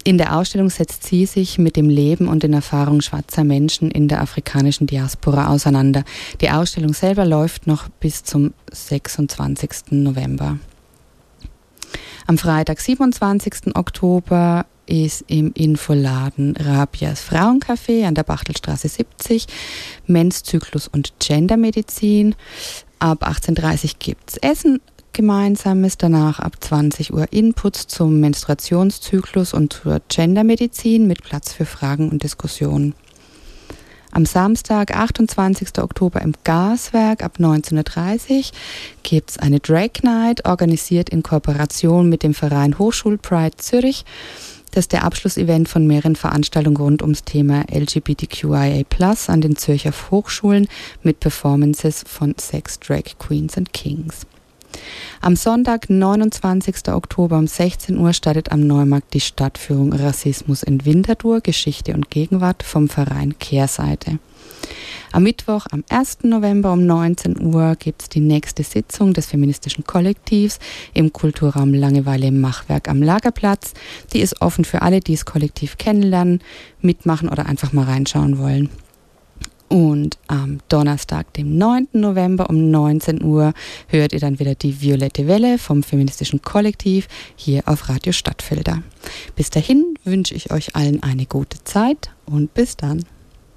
In der Ausstellung setzt sie sich mit dem Leben und den Erfahrungen schwarzer Menschen in der afrikanischen Diaspora auseinander. Die Ausstellung selber läuft noch bis zum 26. November. Am Freitag, 27. Oktober ist im Infoladen Rabias Frauencafé an der Bachtelstraße 70. Menszyklus und Gendermedizin. Ab 18.30 Uhr gibt es Essen gemeinsames, danach ab 20 Uhr Inputs zum Menstruationszyklus und zur Gendermedizin mit Platz für Fragen und Diskussionen. Am Samstag, 28. Oktober im Gaswerk ab 19.30 Uhr gibt es eine Drag Night, organisiert in Kooperation mit dem Verein Hochschul Pride Zürich. Das ist der Abschlussevent von mehreren Veranstaltungen rund ums Thema LGBTQIA an den Zürcher Hochschulen mit Performances von Sex, Drag Queens and Kings. Am Sonntag, 29. Oktober um 16 Uhr startet am Neumarkt die Stadtführung Rassismus in Winterthur, Geschichte und Gegenwart vom Verein Kehrseite. Am Mittwoch, am 1. November um 19 Uhr gibt es die nächste Sitzung des feministischen Kollektivs im Kulturraum Langeweile im Machwerk am Lagerplatz. Die ist offen für alle, die das Kollektiv kennenlernen, mitmachen oder einfach mal reinschauen wollen. Und am Donnerstag, dem 9. November um 19 Uhr, hört ihr dann wieder die Violette Welle vom feministischen Kollektiv hier auf Radio Stadtfelder. Bis dahin wünsche ich euch allen eine gute Zeit und bis dann.